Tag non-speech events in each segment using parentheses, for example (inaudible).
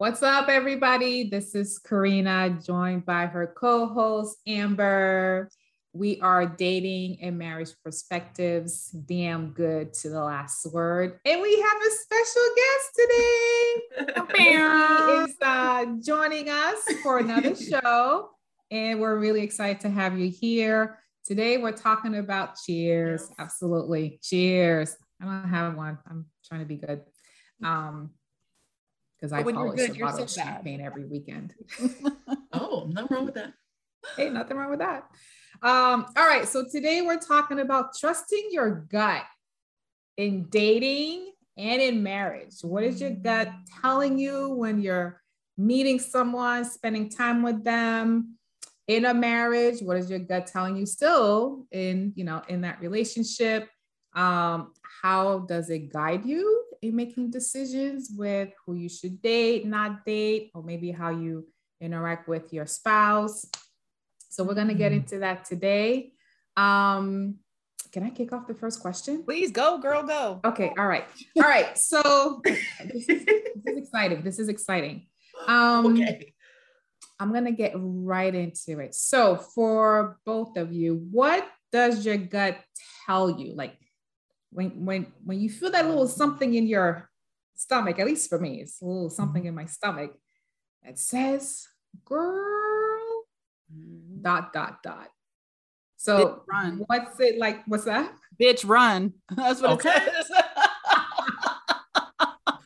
What's up, everybody? This is Karina, joined by her co host, Amber. We are dating and marriage perspectives, damn good to the last word. And we have a special guest today. he is uh, joining us for another (laughs) show. And we're really excited to have you here. Today, we're talking about cheers. Absolutely. Cheers. I don't have one. I'm trying to be good. Um, because I polish good, a bottle so champagne every weekend. (laughs) oh, nothing wrong with that. Hey, nothing wrong with that. Um, all right, so today we're talking about trusting your gut in dating and in marriage. What is your gut telling you when you're meeting someone, spending time with them in a marriage? What is your gut telling you still in, you know, in that relationship? Um, how does it guide you in making decisions with who you should date, not date, or maybe how you interact with your spouse. So we're going to get mm-hmm. into that today. Um, can I kick off the first question? Please go, girl, go. Okay. All right. All right. So (laughs) this, is, this is exciting. This is exciting. Um, okay. I'm going to get right into it. So, for both of you, what does your gut tell you? Like, when when when you feel that little something in your stomach, at least for me, it's a little something mm-hmm. in my stomach that says, girl, mm-hmm. dot dot dot. So run. what's it like? What's that? Bitch, run. (laughs) That's what okay. it says. (laughs)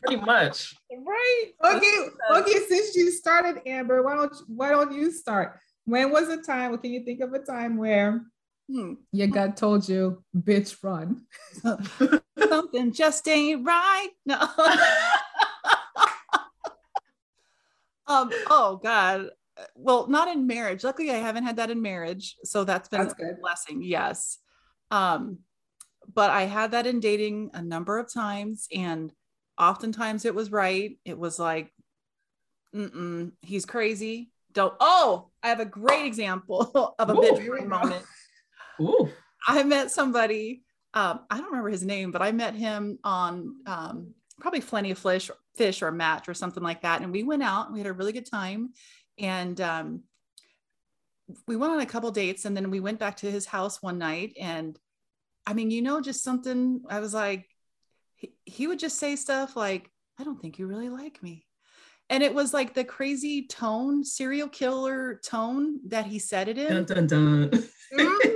Pretty much. Right. Okay. Okay. Since you started, Amber, why don't why don't you start? When was a time? Well, can you think of a time where Hmm. Your gut told you, bitch, run. (laughs) Something just ain't right. No. (laughs) um, oh God. Well, not in marriage. Luckily, I haven't had that in marriage. So that's been that's a good. blessing. Yes. Um, but I had that in dating a number of times, and oftentimes it was right. It was like, Mm-mm, he's crazy. Don't. Oh, I have a great example (laughs) of a Ooh, bitch moment. Ooh. I met somebody, um, I don't remember his name, but I met him on um, probably Plenty of Fish, Fish or Match or something like that. And we went out and we had a really good time. And um, we went on a couple dates and then we went back to his house one night. And I mean, you know, just something I was like, he, he would just say stuff like, I don't think you really like me. And it was like the crazy tone, serial killer tone that he said it in. Dun, dun, dun. Mm-hmm.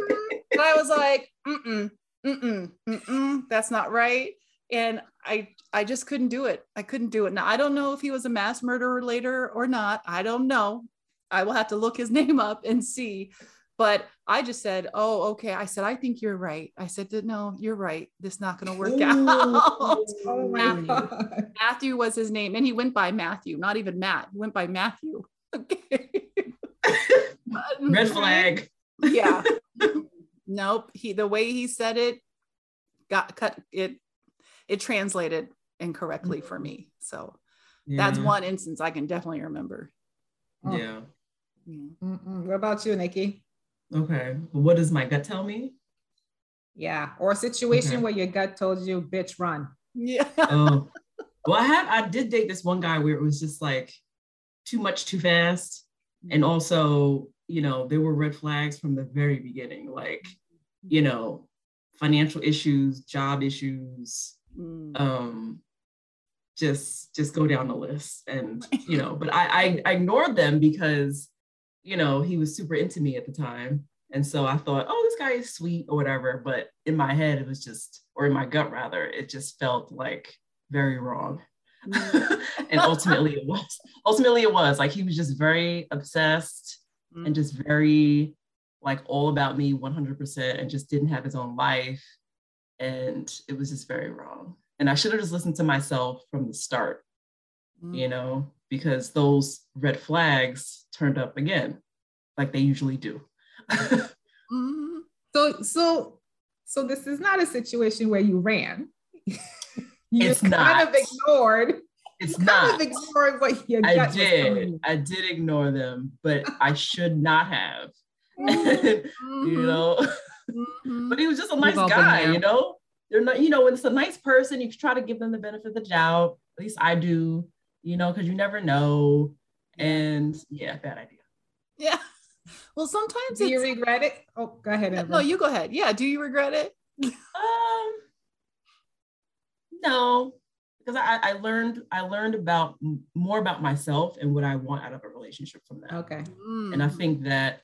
I was like, mm-mm, mm-mm, mm-mm, that's not right. And I I just couldn't do it. I couldn't do it. Now I don't know if he was a mass murderer later or not. I don't know. I will have to look his (laughs) name up and see. But I just said, oh, okay. I said, I think you're right. I said, no, you're right. This is not going to work Ooh. out. (laughs) Oh my Matthew. God. Matthew was his name. And he went by Matthew, not even Matt. He went by Matthew. (laughs) Okay. Red flag. Yeah nope. He the way he said it got cut it it translated incorrectly for me. So yeah. that's one instance i can definitely remember. Oh. yeah. Mm-mm. what about you nikki? Okay. What does my gut tell me? Yeah. Or a situation okay. where your gut told you bitch run. Yeah. Oh. (laughs) Well i had i did date this one guy where it was just like too much too fast. And mm-hmm. also you know there were red flags from the very beginning like you know, financial issues, job issues, mm. um, just just go down the list. And you know, but I, I I (laughs) ignored them because you know he was super into me at the time. And so I thought, oh, this guy is sweet or whatever. But in my head, it was just, or in my gut rather, it just felt like very wrong. Mm. (laughs) and ultimately it was. Ultimately it was like he was just very obsessed mm. and just very like all about me 100% and just didn't have his own life. And it was just very wrong. And I should have just listened to myself from the start, mm-hmm. you know, because those red flags turned up again, like they usually do. (laughs) mm-hmm. So, so, so this is not a situation where you ran. (laughs) you it's kind not. of ignored. It's you not. Kind of ignored what your I did. I did ignore them, but I should not have. (laughs) mm-hmm. you know. Mm-hmm. but he was just a nice guy, you know. They're not, you know, when it's a nice person, you try to give them the benefit of the doubt. At least I do. you know, because you never know. And yeah, bad idea. Yeah. (laughs) Well, sometimes do you regret it? Oh, go ahead. Amber. No, you go ahead. Yeah. Do you regret it? um, no, because I, I learned I learned about more about myself and what I want out of a relationship from that. Okay. Mm. And I think that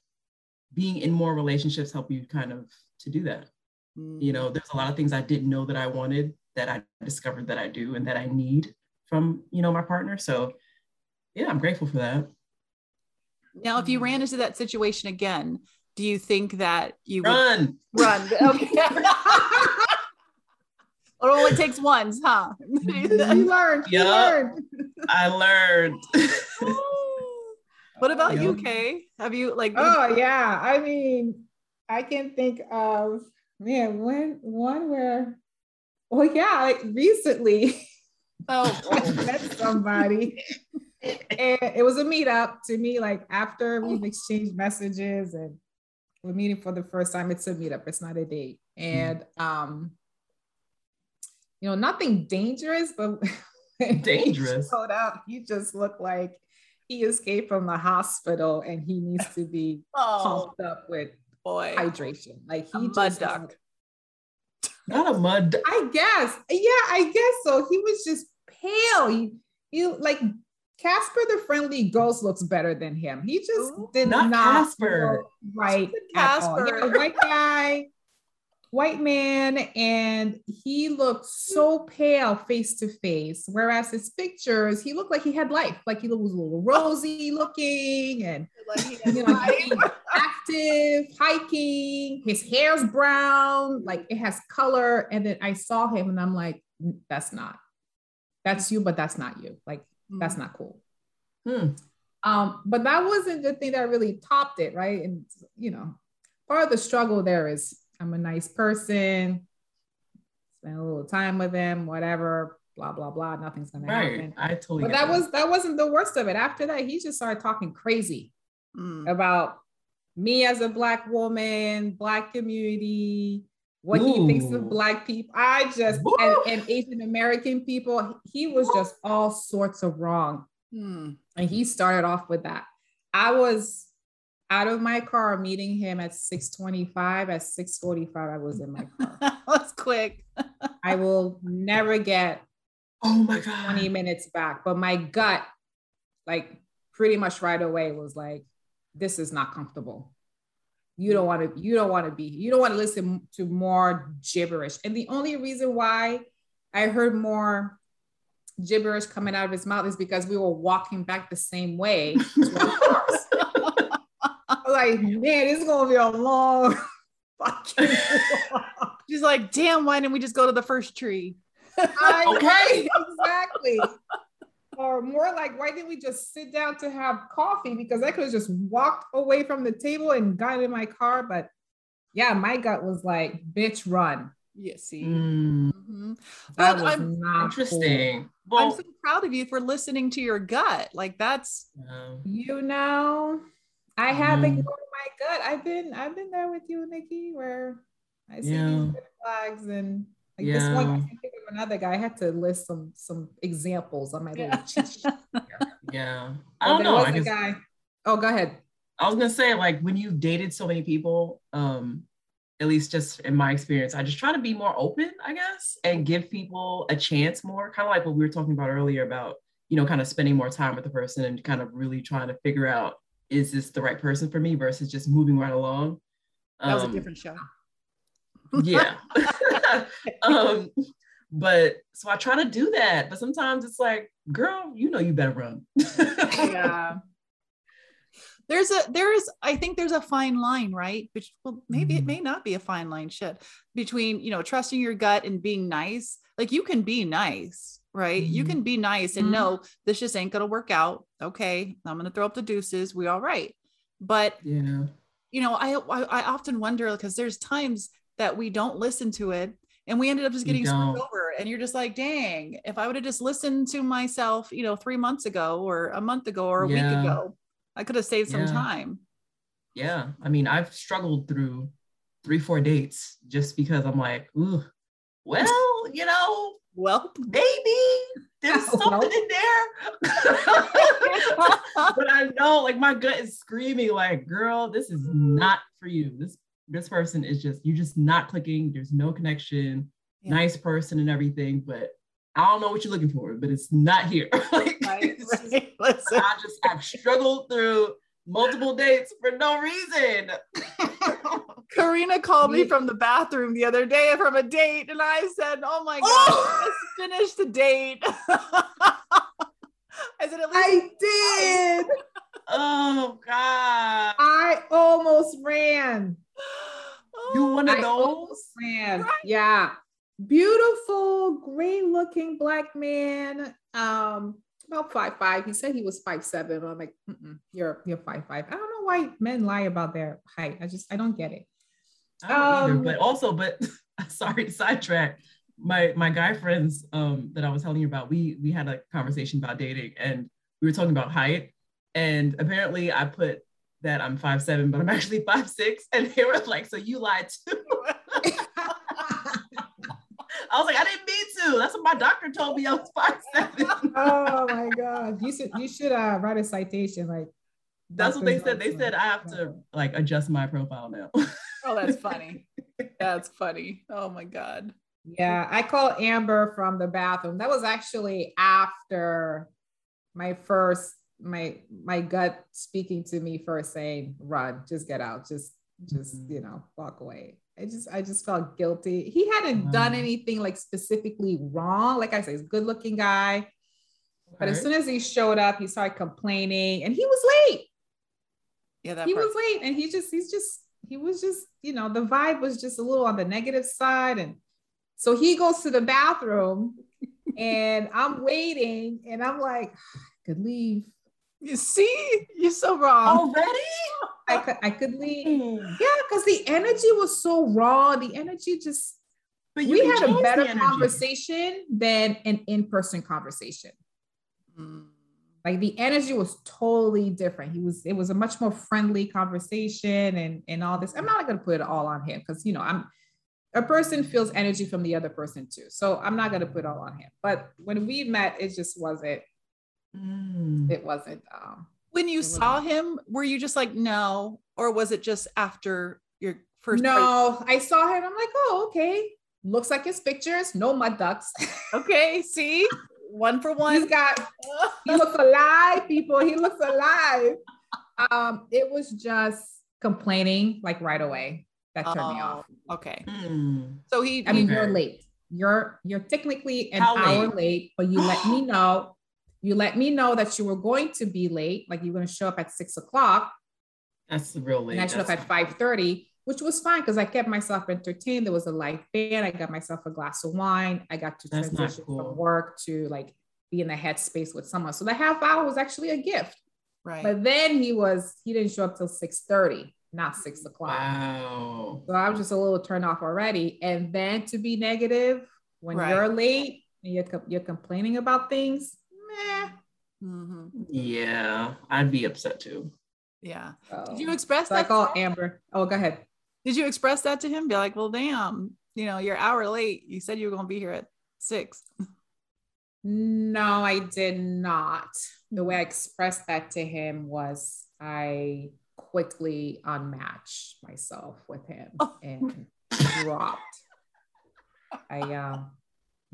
being in more relationships help you kind of to do that. Mm. You know, there's a lot of things I didn't know that I wanted that I discovered that I do and that I need from, you know, my partner. So yeah, I'm grateful for that. Now, if you ran into that situation again, do you think that you run? Would run. (laughs) Okay. (laughs) It only takes once, huh? you learned. You learned. I learned. (laughs) what about yep. you, Kay? Have you like? Oh yeah. I mean, I can think of man when one where. Well, yeah, like recently. (laughs) Oh, (laughs) I met somebody. and it was a meetup to me. Like after we've exchanged messages and we're meeting for the first time, it's a meetup. It's not a date. And um, you know, nothing dangerous, but (laughs) dangerous. Hold out. He just looked like he escaped from the hospital and he needs to be (laughs) oh, pumped up with boy hydration. Like he a just mud duck. Not a mud. I guess. Yeah, I guess so. He was just pale. He, he like Casper the Friendly Ghost looks better than him. He just Ooh, did not, not Casper. Right. Casper. Yeah, white guy (laughs) white man and he looked so pale face to face. Whereas his pictures he looked like he had life like he was a little rosy looking and (laughs) like you know, active hiking his hair's brown like it has color. And then i saw him and i'm like that's not that's you but that's not you. Like mm. that's not cool. Hmm. um but that wasn't the thing that really topped it right? And you know part of the struggle there is I'm a nice person, spend a little time with him, whatever, blah, blah, blah. Nothing's gonna right. happen. I totally But that, that was that wasn't the worst of it. After that, he just started talking crazy mm. about me as a black woman, black community, what Ooh. he thinks of black people. I just and, and, Asian American people, he was just all sorts of wrong. Mm. And he started off with that. I was out of my car, meeting him at 625. At 645, I was in my car. (laughs) that was quick. I will never get oh my god 20 minutes back. But my gut, like pretty much right away, was like, this is not comfortable. You don't want to, you don't want to be, you don't want to listen to more gibberish. And the only reason why I heard more gibberish coming out of his mouth is because we were walking back the same way (laughs) like, man, this is gonna be a long (laughs) fucking walk. She's like, damn, why didn't we just go to the first tree? I, okay, exactly. or more like, why didn't we just sit down to have coffee? Because I could have just walked away from the table and got in my car. But yeah, my gut was like, bitch, run. Yeah, see. Mm. Mm-hmm. But I'm interesting. Cool. Well, I'm so proud of you for listening to your gut. Like that's you know, I haven't mm. ignored my gut. I've been I've been there with you, Nikki, where I see yeah. these flags and like yeah. this one. I think of another guy. I had to list some some examples on my little cheat (laughs) Yeah, I don't know. Was I guy. Oh, go ahead. I was gonna say like when you've dated so many people, um, at least just in my experience, I just try to be more open, I guess, and give people a chance more. Kind of like what we were talking about earlier about you know kind of spending more time with the person and kind of really trying to figure out is this the right person for me versus just moving right along. That was um, a different show. yeah. (laughs) um, but so I try to do that, but sometimes it's like, girl, you know, you better run. yeah. There's a there is I think there's a fine line, right? Which well maybe it may not be a fine line shit between you know trusting your gut and being nice. Like you can be nice, right? Mm-hmm. You can be nice and mm-hmm. know this just ain't gonna work out. Okay, I'm gonna throw up the deuces. We all right. But yeah, you know, I I, I often wonder because there's times that we don't listen to it and we ended up just getting screwed over. And you're just like, dang, if I would have just listened to myself, you know, three months ago or a month ago or a yeah. week ago, I could have saved some yeah. time. Yeah. I mean, I've struggled through three, four dates just because I'm like, ooh, well, you know, well, maybe there's (laughs) something in there. (laughs) but I know like my gut is screaming, like, girl, this is not for you. This this person is just, you're just not clicking. There's no connection, yeah. nice person and everything, but I don't know what you're looking for, but it's not here. (laughs) like, right, right. I just I've struggled through multiple dates for no reason. (laughs) Karina called me from the bathroom the other day from a date, and I said, "Oh my god, oh! let's finish the date." (laughs) I said, "At least I did." oh god, I almost ran. You one of those? Ran, right. yeah. Beautiful, green looking black man. Um, about five five. He said he was five seven. I'm like, you're you're five five. I don't know why men lie about their height. I just I don't get it. I don't um, either. But also, but (laughs) sorry to sidetrack. My my guy friends um, that I was telling you about, we we had a conversation about dating, and we were talking about height. And apparently, I put that I'm five seven, but I'm actually five six, (laughs) and they were like, "So you lied too." (laughs) I was like, I didn't mean to. That's what my doctor told me. I was five seven. (laughs) oh my god! You should you should uh, write a citation like. That's what they said. They said I have to like adjust my profile now. (laughs) oh, that's funny. (laughs) That's funny. Oh my god. Yeah, I called Amber from the bathroom. That was actually after my first my my gut speaking to me first saying, "Run, just get out, just just mm-hmm. you know walk away." I just I just felt guilty. He hadn't done mm. anything like specifically wrong. Like I said, he's a good looking guy. But as soon as he showed up, he started complaining and he was late. Yeah, that he part. was late and he just he's just he was just, you know, the vibe was just a little on the negative side. And so he goes to the bathroom and I'm waiting and I'm like, I could leave. You see, you're so wrong. Already? I could I could leave. Yeah, because the energy was so raw. The energy just but we had a better conversation than an in-person conversation. Mm. Like the energy was totally different. He was, it was a much more friendly conversation and and all this. I'm not gonna put it all on him because you know I'm a person feels energy from the other person too. So I'm not gonna put it all on him. But when we met, it just wasn't, mm. it wasn't um when you saw him, were you just like, no? Or was it just after your first? No, I saw him. I'm like, oh, okay. Looks like his pictures. No mud ducks. (laughs) okay. See, one for one. He's got, he looks alive, people. He looks alive. Um, it was just complaining like right away. That turned me off. Oh, okay. Mm. So he, I mean, you're late. You're you're technically an How hour late? late, but you let me know you let me know that you were going to be late, like you're going to show up at six o'clock. That's the real late. And I showed up at 5:30, which was fine because I kept myself entertained. There was a live band. I got myself a glass of wine. I got to That's transition cool. from work to like be in the headspace with someone. So the half hour was actually a gift. Right. But then he was, he didn't show up till 6:30, not six o'clock. Wow. So I was just a little turned off already. And then to be negative when right. you're late and you're, you're complaining about things, Mm-hmm. Yeah, I'd be upset too. Yeah. So, Did you express so that? I call Amber. Oh, go ahead. Did you express that to him? Be like, well, damn, you know, you're hour late. You said you were going to be here at six. No, I did not. The way I expressed that to him was I quickly unmatched myself with him oh. and dropped. I uh,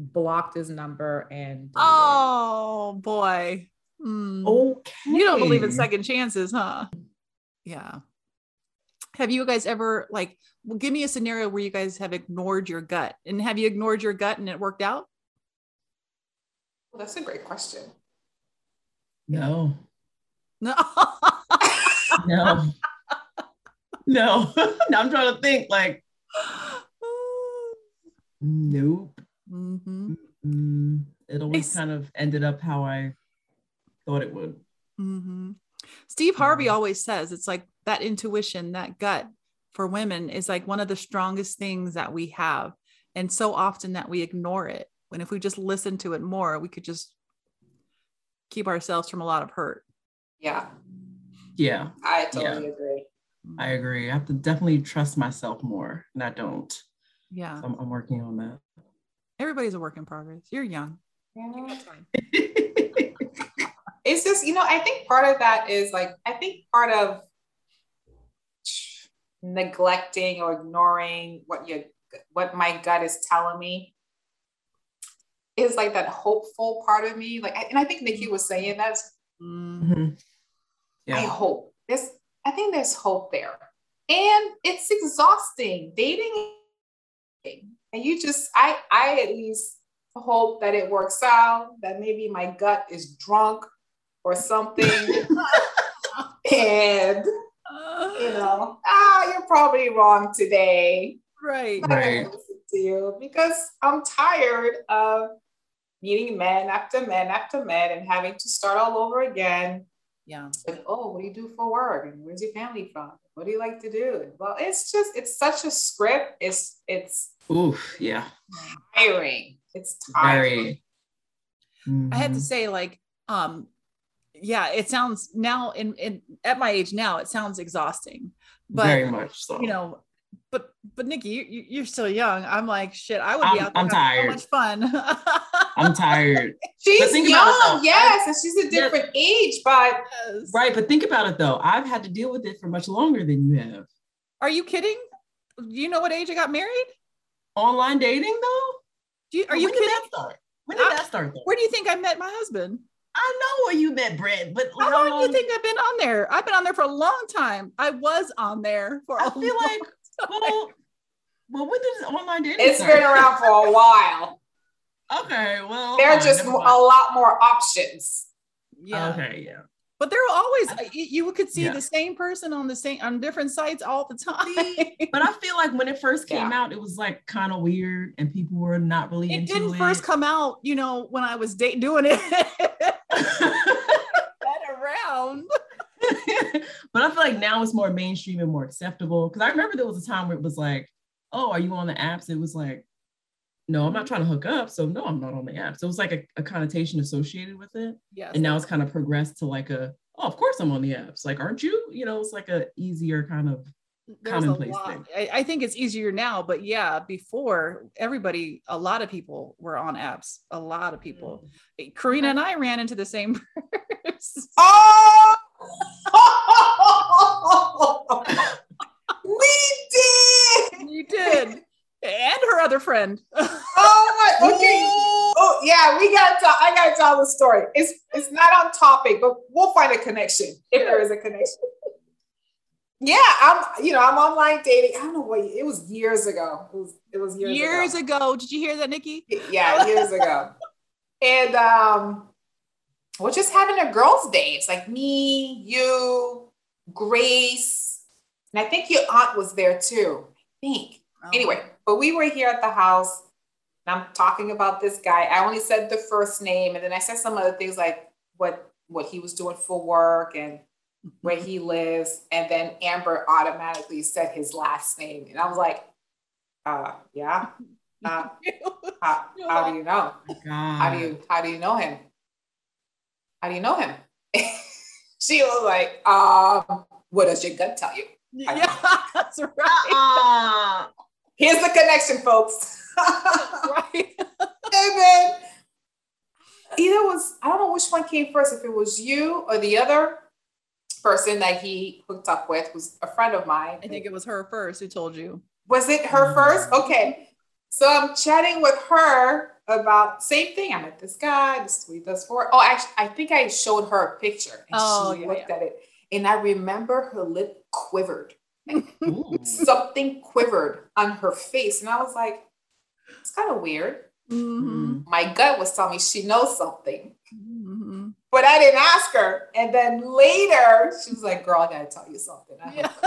blocked his number and oh boy. Mm. okay you don't believe in second chances huh? Yeah. Have you guys ever like well, give me a scenario where you guys have ignored your gut. And have you ignored your gut and it worked out? Well, that's a great question. No. No. No. (laughs) No. (laughs) I'm trying to think like (gasps) nope Mm-hmm. Mm-hmm. It always kind of ended up how I thought it would. Mm-hmm. Steve Harvey yeah. always says it's like that intuition, that gut for women is like one of the strongest things that we have. And so often that we ignore it. And if we just listen to it more, we could just keep ourselves from a lot of hurt. Yeah. Yeah. I totally yeah. agree. I agree. I have to definitely trust myself more, and I don't. Yeah. So I'm, I'm working on that everybody's a work in progress. You're young. Yeah. (laughs) it's just, you know, I think part of that is like, I think part of neglecting or ignoring what you what my gut is telling me is like that hopeful part of me. Like, and I think Nikki was saying that. Mm-hmm. Yeah. I hope this. I think there's hope there, and it's exhausting dating, and you just, I, I at least hope that it works out. That maybe my gut is drunk or something, (laughs) and you know, ah, you're probably wrong today. Right. Right. To you because I'm tired of meeting men after men after men and having to start all over again. Yeah. Like, oh, what do you do for work? And where's your family from? What do you like to do? Well, it's just it's such a script. It's it's oof, yeah. Tiring. It's tiring. Mm-hmm. I had to say, like, um, yeah, it sounds now in, in at my age now, it sounds exhausting. But very much so. You know, but but Nikki, you, you're still young. I'm like, shit, I would be I'm, out there I'm tired. so much fun. (laughs) I'm tired. (laughs) She's young, yes, and she's a different yeah. age, but right. But think about it though. I've had to deal with it for much longer than you have. Are you kidding? Do you know what age I got married? Online dating though. Do you, are you when kidding? Did that start? When did I, that start? Though? Where do you think I met my husband? I know where you met Brett, but how, how long, do you think I've been on there? I've been on there for a long time. I was on there for. I feel like time. well, well, when does online dating? It's start? been around for a while. Okay, well, there are just a lot more options. Yeah. Okay, yeah. But there were always uh, you could see yeah. the same person on the same on different sites all the time. but I feel like when it first came yeah. out, it was like kind of weird, and people were not really. It It didn't it. first come out, you know, when I was dating doing it. (laughs) that around. (laughs) but I feel like now it's more mainstream and more acceptable. Because I remember there was a time where it was like, "Oh, are you on the apps?" It was like, "No, I'm not trying to hook up." So no, I'm not on the apps. So it was like a, a connotation associated with it. Yeah. And now it's kind of progressed to like a, "Oh, of course I'm on the apps." Like, aren't you? You know, it's like a easier kind of There's commonplace thing. I, I think it's easier now, but yeah, before everybody, a lot of people were on apps. A lot of people. Mm. Karina and I ran into the same (laughs) person. Oh! (laughs) we did. You did. And her other friend. oh my okay. Oh yeah, we got to I gotta tell the story. It's it's not on topic, but we'll find a connection if there is a connection. Yeah, I'm you know, I'm online dating. I don't know what it was years ago. It was it was years, years ago. ago. Did you hear that, Nikki? Yeah, years ago. And um we're just having a girls' day. It's like me, you, Grace, and I think your aunt was there too. I think. Oh. Anyway, but we were here at the house. And I'm talking about this guy. I only said the first name, and then I said some other things like what what he was doing for work and where he lives. And then Amber automatically said his last name, and I was like, uh, yeah. (laughs) Uh, how, how do you know? How do you how do you know him? How do you know him? (laughs) she was like, um, what does your gut tell you? Yeah, (laughs) that's right. Uh, here's the connection, folks. (laughs) (laughs) right. and then either was, I don't know which one came first, if it was you or the other person that he hooked up with was a friend of mine. I think it was her first who told you. Was it her mm-hmm. first? Okay. So I'm chatting with her about same thing. I met this guy. This tweet does for. Oh, actually, I think I showed her a picture and oh, she yeah, looked yeah. at it, and I remember her lip quivered. (laughs) something quivered on her face, and I was like, "It's kind of weird." Mm-hmm. My gut was telling me she knows something, mm-hmm. but I didn't ask her. And then later, she was like, "Girl, I gotta tell you something." Yeah. (laughs)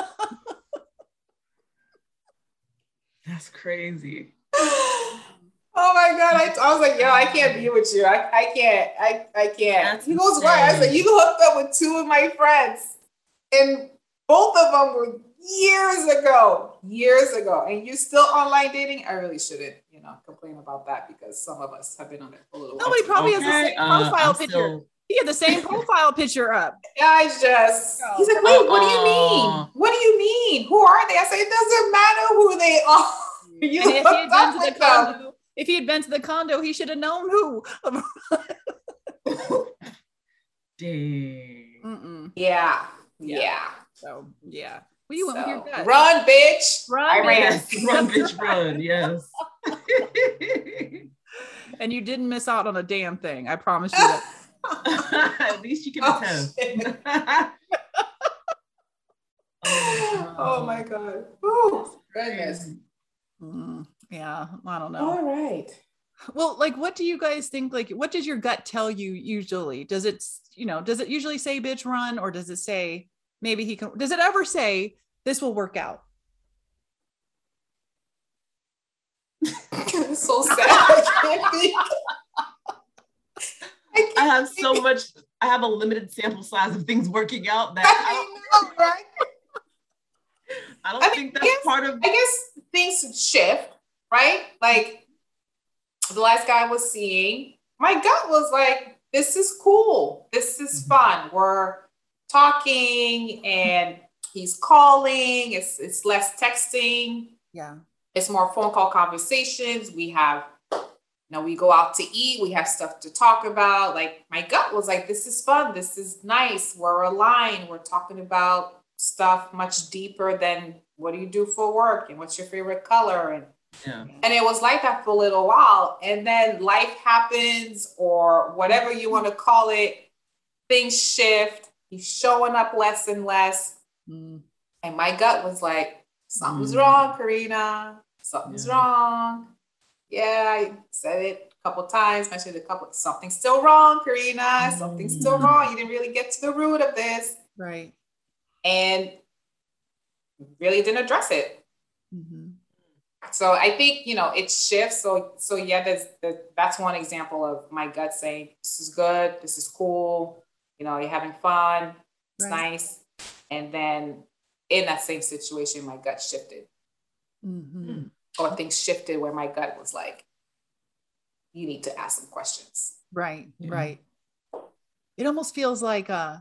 That's crazy. (laughs) Oh my god! I, I was like, yo, I can't be with you. I, I can't. I, I can't. That's he goes, why? I said, you hooked up with two of my friends, and both of them were years ago, years ago, and you're still online dating. I really shouldn't, you know, complain about that because some of us have been on it for a little. Nobody while. probably okay. has the same uh, profile uh, picture. Still... He had the same (laughs) profile picture up. I just. He's like, wait, what do you mean? What do you mean? Who are they? I say, it doesn't matter who they (laughs) are. you hooked up with them if he had been to the condo, he should have known who. (laughs) Dang. Mm-mm. Yeah. yeah. Yeah. So yeah. Well, you so, went with your gut. Run, bitch. Run, I ran. (laughs) run, bitch, run. Yes. (laughs) and you didn't miss out on a damn thing. I promise you that. (laughs) At least you can oh, attest. oh, oh, my god. Oh goodness. Mm, yeah, I don't know. All right. Well, like, what do you guys think? Like, what does your gut tell you usually? Does it, you know, does it usually say bitch run or does it say maybe he can, does it ever say this will work out? I'm (laughs) so (laughs) sad. I, I have so much, I have a limited sample size of things working out that I, I know, right? I don't I think mean, that's guess, part of. I guess things shift, right? Like the last guy I was seeing, my gut was like, this is cool. This is mm-hmm. fun. We're talking and he's calling. It's it's less texting. Yeah. It's more phone call conversations. We have, you know, we go out to eat. We have stuff to talk about. Like my gut was like, this is fun. This is nice. We're aligned. We're talking about stuff much deeper than what do you do for work and what's your favorite color and yeah. And it was like that for a little while. And then life happens, or whatever you want to call it, things shift. He's showing up less and less. Mm. And my gut was like, something's mm. wrong, Karina. Something's yeah. wrong. Yeah, I said it a couple times, mentioned it a couple, something's still wrong, Karina. Mm. Something's still wrong. You didn't really get to the root of this. Right and really didn't address it. Mm-hmm. So I think you know it shifts. So so yeah, that's that's one example of my gut saying this is good, this is cool. You know, you're having fun, it's right. nice, and then in that same situation, my gut shifted, mm-hmm. or things shifted where my gut was like, you need to ask some questions. Right, yeah. right. It almost feels like uh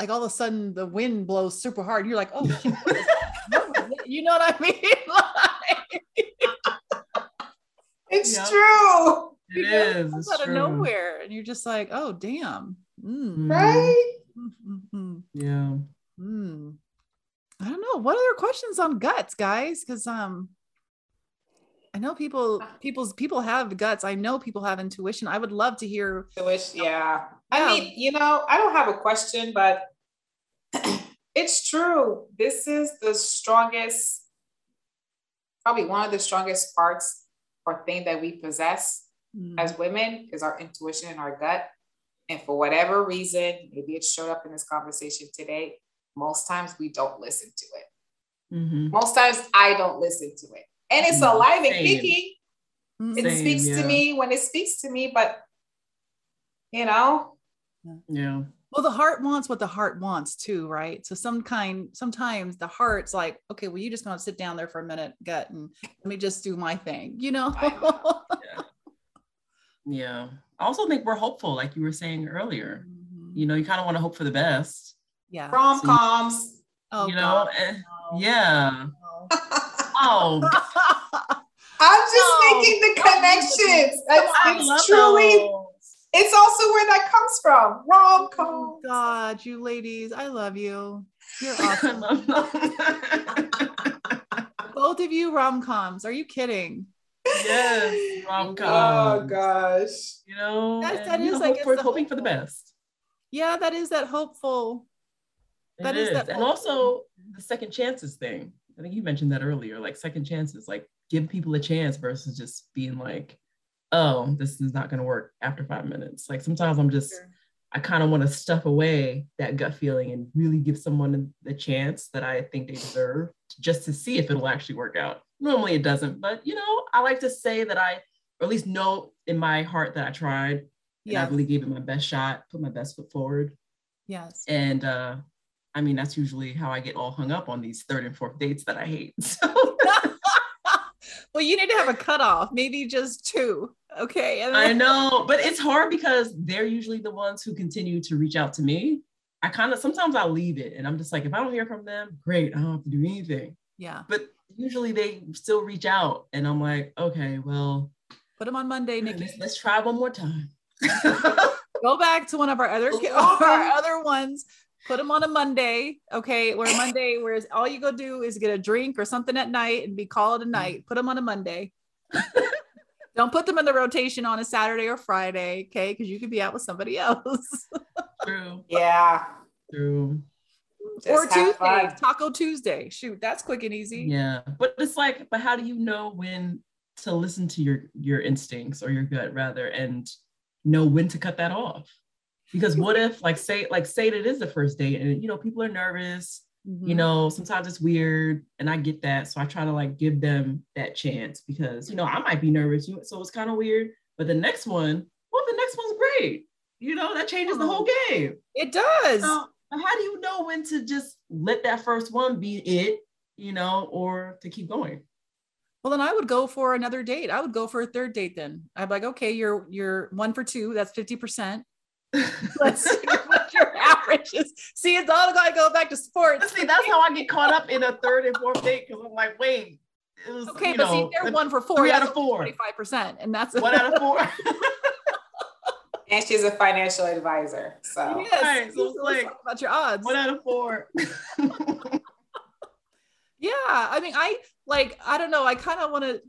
like all of a sudden the wind blows super hard. You're like, oh, (laughs) you know what I mean? (laughs) (laughs) it's yep. true. It is. It's out true. of nowhere, and you're just like, oh, damn. Mm. Right? Mm-hmm. Yeah. Mm. I don't know. What other questions on guts, guys? Because um, I know people, people's people have guts. I know people have intuition. I would love to hear. Intuition, yeah. I mean, you know, I don't have a question, but (clears throat) it's true. This is the strongest, probably one of the strongest parts or thing that we possess mm. as women is our intuition and our gut. And for whatever reason, maybe it showed up in this conversation today. Most times we don't listen to it. Mm-hmm. Most times I don't listen to it. And it's mm-hmm. alive and kicking. Mm-hmm. It Same, speaks yeah. to me when it speaks to me, but you know, yeah. Well, the heart wants what the heart wants too, right? So some kind, sometimes the heart's like, okay, well, you just want to sit down there for a minute, gut, and let me just do my thing, you know? (laughs) yeah. yeah. I also think we're hopeful, like you were saying earlier. Mm-hmm. You know, you kind of want to hope for the best. Yeah. Rom coms. So, oh, you know, and, no. yeah. No. oh. (laughs) I'm just no. making the connections. That's, it's truly. Those it's also where that comes from. Rom com. Oh God, you ladies, I love you. You're (laughs) awesome. Both of you rom coms. Are you kidding? Yes, rom com. Oh gosh. You know, yes, that is like for, hoping for the best. Yeah, that is that hopeful. That is. is that, and also the second chances thing. I think you mentioned that earlier. Like second chances, like give people a chance versus just being like, oh, this is not going to work after five minutes. Like sometimes I'm just, sure. I kind of want to stuff away that gut feeling and really give someone the chance that I think they deserve just to see if it'll actually work out. Normally it doesn't, but you know, I like to say that I, or at least know in my heart that I tried. Yeah. I really gave it my best shot, put my best foot forward. Yes. And uh, I mean, that's usually how I get all hung up on these third and fourth dates that I hate. (laughs) So. well, you need to have a cutoff, maybe just two. Okay. Then- I know, but it's hard because they're usually the ones who continue to reach out to me. I kind of sometimes I'll leave it and I'm just like, if I don't hear from them, great, I don't have to do anything. Yeah. But usually they still reach out and I'm like, okay, well, Put them on Monday, Nikki. Let's, let's try one more time. (laughs) Go back to one of our other (laughs) our other ones. Put them on a Monday, okay? Where Monday, whereas all you go do is get a drink or something at night and be called a night. Put them on a Monday. (laughs) Don't put them in the rotation on a Saturday or Friday, okay? Because you could be out with somebody else. True. Yeah. True. Just or Tuesday, fun. Taco Tuesday. Shoot, that's quick and easy. Yeah. But it's like, but how do you know when to listen to your your instincts or your gut rather and know when to cut that off? Because what if like say like say that it is the first date and you know people are nervous, Mhm. you know, sometimes it's weird and I get that. So I try to like give them that chance because you know I might be nervous, you- so it's kind of weird. But the next one, well, the next one's great. You know, that changes the whole game. it does. So how do you know when to just let that first one be it, you know, or to keep going? Well, then I would go for another date. I would go for a third date. Then I'd be like, okay, you're you're one for two. That's fifty percent. (laughs) Let's see what your average is. See, it's all got to go back to sports. See, that's how I get caught up in a third and fourth date because I'm like, wait, it was Okay, you but know, see, they're one for four. three out of four. Twenty-five percent, and that's one out of four. (laughs) And she's a financial advisor. So Yes. Right, so it's like, about your odds. one out of four. (laughs) (laughs) Yeah, I mean, I like, I don't know. I kind of want to.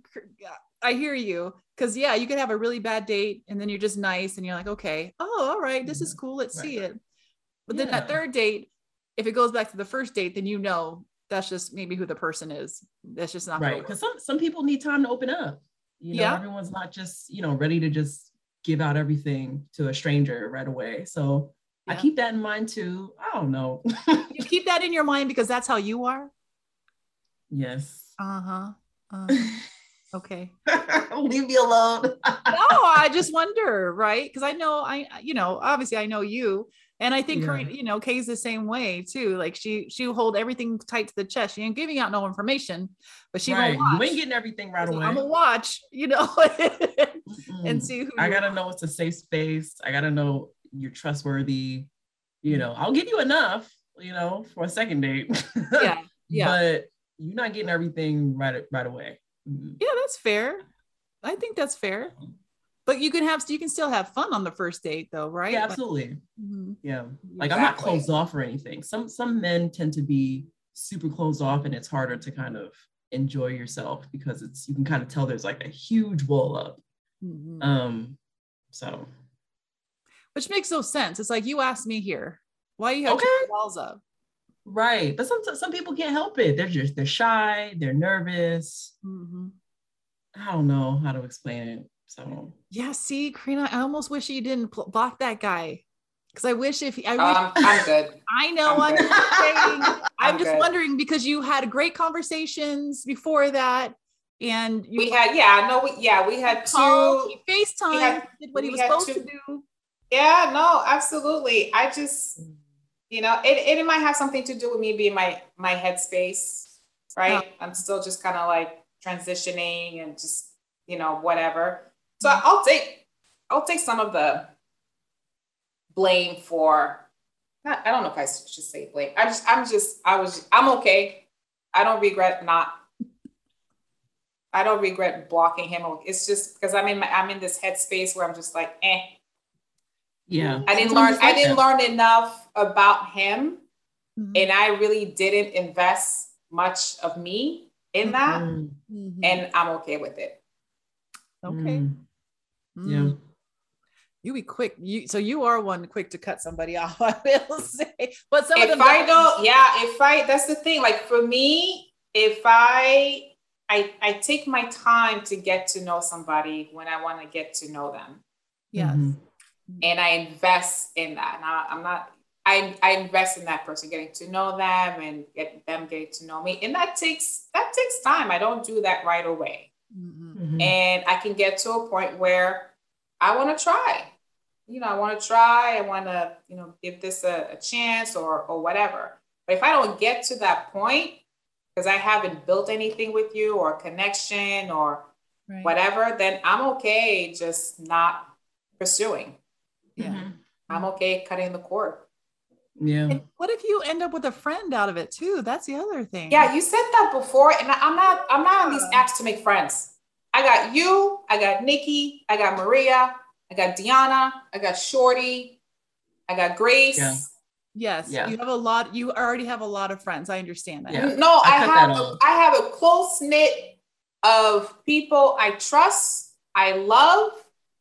I hear you because yeah, you could have a really bad date and then you're just nice and you're like, okay, oh, all right, this is mm-hmm. cool. Let's see it. But then that third date, if it goes back to the first date, then you know that's just maybe who the person is. That's just not right. Because some some people need time to open up. You know, Yeah. everyone's not just, you know, ready to just give out everything to a stranger right away. So I keep that in mind too. I don't know. You keep that in your mind because that's how you are. (laughs) yes. Uh huh. Uh, (laughs) okay. (laughs) Leave me alone. (laughs) no, I just wonder, right? Because I know I, you know, obviously I know you, and I think Yeah. Karina, you know, Kay's the same way too. Like she she hold everything tight to the chest. She ain't giving out no information, but she right. gonna watch. You ain't getting everything right away. I'm gonna watch, you know, (laughs) and see who I gotta know it's a safe space. I gotta know you're trustworthy. You know, I'll give you enough, you know, for a second date. Yeah, yeah, But you're not getting everything right right away. Yeah. That's fair. I think that's fair. But you can have you can still have fun on the first date though, right? Yeah, Like- absolutely. Mhm. Yeah. Like I'm not closed off or anything. Some some men tend to be super closed off and it's harder to kind of enjoy yourself because it's you can kind of tell there's like a huge wall up. Mhm. Um so Which makes no sense. It's like you asked me here. Why you have Okay. walls up? Right. But some some people can't help it. They're just they're shy, they're nervous. Mhm. I don't know how to explain it. So Yeah, see, Karina, I almost wish you didn't pl- block that guy. Because I wish if I wish um, I'm good. (laughs) I know I'm I'm, good. just saying, (laughs) I'm I'm just good. wondering because you had great conversations before that, and you We had, yeah, no, we, yeah, we had called, two. he FaceTime, did what he was supposed two- to do. Yeah, no, absolutely. I just, you know, it, it might have something to do with me being my my headspace, right? I'm still just kind of like transitioning and just, you know, whatever. So I'll take I'll take some of the blame for not, I don't know if I should say blame. I just I'm just I was I'm okay. I don't regret not I don't regret blocking him. It's just because I'm in my I'm in this headspace where I'm just like, eh, yeah. I didn't learn. it's I didn't that. learn enough about him, Mhm. and I really didn't invest much of me in that, Mm, Mhm. and I'm okay with it. okay, mm, yeah. Mm. You be quick. You so you are one quick to cut somebody (laughs) off. I will say, but some of If them I don't, yeah, if I, that's the thing. Like for me, if I, I, I take my time to get to know somebody when I want to get to know them, Yes. Mhm. And I invest in that. Now I'm not. I, I invest in that person, getting to know them and get them getting to know me, and that takes that takes time. I don't do that right away. Mhm. Mhm. and I can get to a point where I want to try. You know, I want to try. I want to, you know, give this a, a chance or or whatever. But if I don't get to that point because I haven't built anything with you or a connection or Right. whatever, then I'm okay just not pursuing. Yeah. Mhm. I'm okay cutting the cord. Yeah. And what if you end up with a friend out of it too? That's the other thing. Yeah, you said that before, and I- I'm not. I'm not on these apps to make friends. I got you, I got Nikki, I got Maria, I got Deanna, I got Shorty, I got Grace. Yeah. Yes, yeah. you have a lot. You already have a lot of friends. I understand that. Yeah. No, I, I have. A, I have a close knit of people I trust, I love,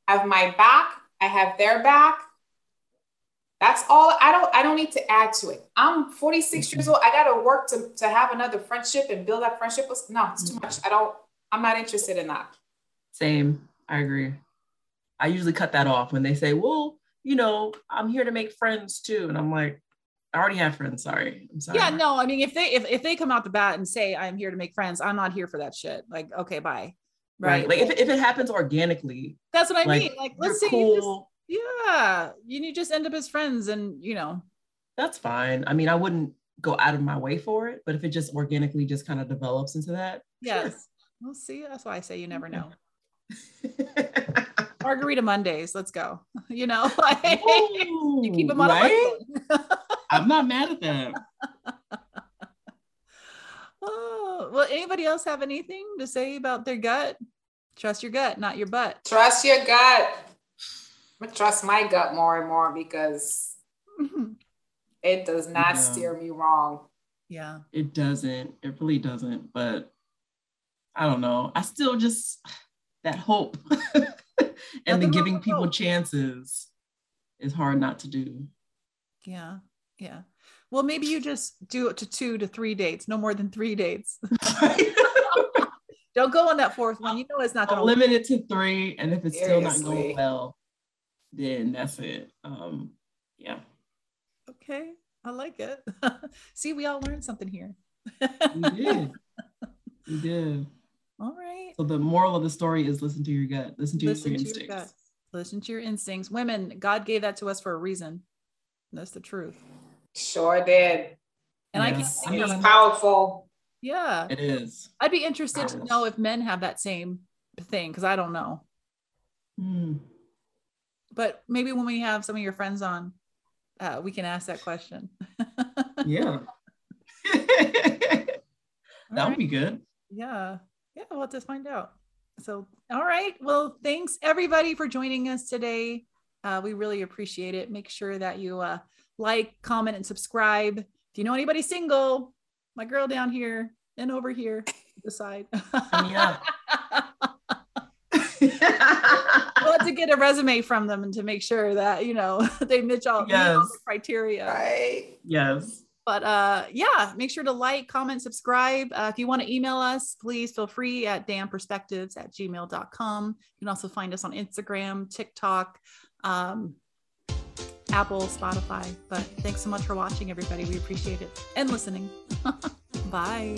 have my back, I have their back. That's all. I don't. I don't need to add to it. I'm 46 mm-hmm. years old. I got to work to to have another friendship and build that friendship. No, it's too much. I don't. I'm not interested in that. Same. I agree. I usually cut that off when they say, "Well, you know, I'm here to make friends too," and I'm like, I already have friends. Sorry. I'm sorry. Yeah, no, I mean, if they if, if they come out the bat and say I'm here to make friends, I'm not here for that shit. Like, okay, bye. Right. right. Like if, if it happens organically. That's what I like, mean. Like, let's say cool. you just, yeah, you just end up as friends and you know. That's fine. I mean, I wouldn't go out of my way for it, but if it just organically just kind of develops into that. Yes. Sure. We'll see. That's why I say you never know. (laughs) Margarita Mondays, let's go. (laughs) You know, (laughs) like, Ooh, you keep them on right? I'm not mad at that. oh, well, anybody else have anything to say about their gut? Trust your gut, not your butt. Trust your gut. I trust my gut more and more because (laughs) it does not yeah. steer me wrong. Yeah. It doesn't. It really doesn't. But I don't know. I still just that hope (laughs) and the giving people hope. chances is hard not to do. Yeah. Yeah. Well, maybe you just do it to two to three dates, no more than three dates. (laughs) Don't go on that fourth one. You know it's not going to limit it to three, and if it's Seriously. still not going well, then that's it. Um, yeah. Okay, I like it. (laughs) See, we all learned something here. we did. We did. All right. So the moral of the story is listen to your gut. Listen to listen your to instincts. Your listen to your instincts. Women, God gave that to us for a reason. That's the truth. Sure did. And I can see it's powerful. Yeah. It is. I'd be interested to know if men have that same thing because I don't know. Hmm. But maybe when we have some of your friends on, uh, we can ask that question. (laughs) yeah. (laughs) that right. would be good. Yeah. Yeah. We'll have to find out. So, all right. Well, thanks everybody for joining us today. Uh, we really appreciate it. Make sure that you uh, like, comment, and subscribe. If you know anybody single, my girl down here and over here, decide. Yeah. (laughs) we'll have to get a resume from them and to make sure that you know (laughs) they meet all, yes. all the criteria. Right. Yes. But uh, yeah, make sure to like, comment, subscribe. Uh, if you want to email us, please feel free at damperspectives at gmail.com. You can also find us on Instagram, TikTok, um, Apple, Spotify. But thanks so much for watching, everybody. We appreciate it and listening. (laughs) Bye.